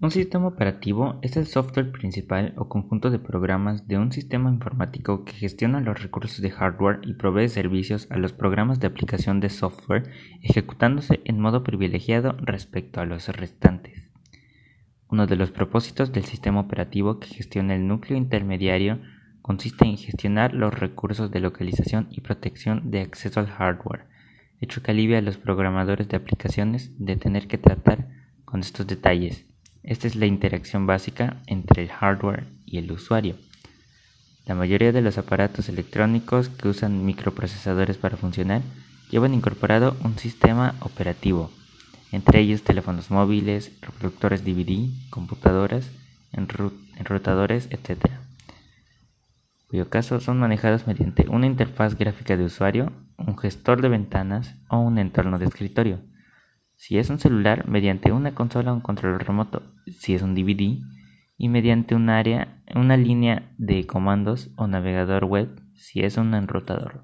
Un sistema operativo es el software principal o conjunto de programas de un sistema informático que gestiona los recursos de hardware y provee servicios a los programas de aplicación de software ejecutándose en modo privilegiado respecto a los restantes. Uno de los propósitos del sistema operativo que gestiona el núcleo intermediario consiste en gestionar los recursos de localización y protección de acceso al hardware, hecho que alivia a los programadores de aplicaciones de tener que tratar con estos detalles esta es la interacción básica entre el hardware y el usuario. La mayoría de los aparatos electrónicos que usan microprocesadores para funcionar llevan incorporado un sistema operativo, entre ellos teléfonos móviles, reproductores DVD, computadoras, enrutadores, etc., cuyo caso son manejados mediante una interfaz gráfica de usuario, un gestor de ventanas o un entorno de escritorio. Si es un celular, mediante una consola o un control remoto, si es un DVD, y mediante área, una línea de comandos o navegador web, si es un enrutador.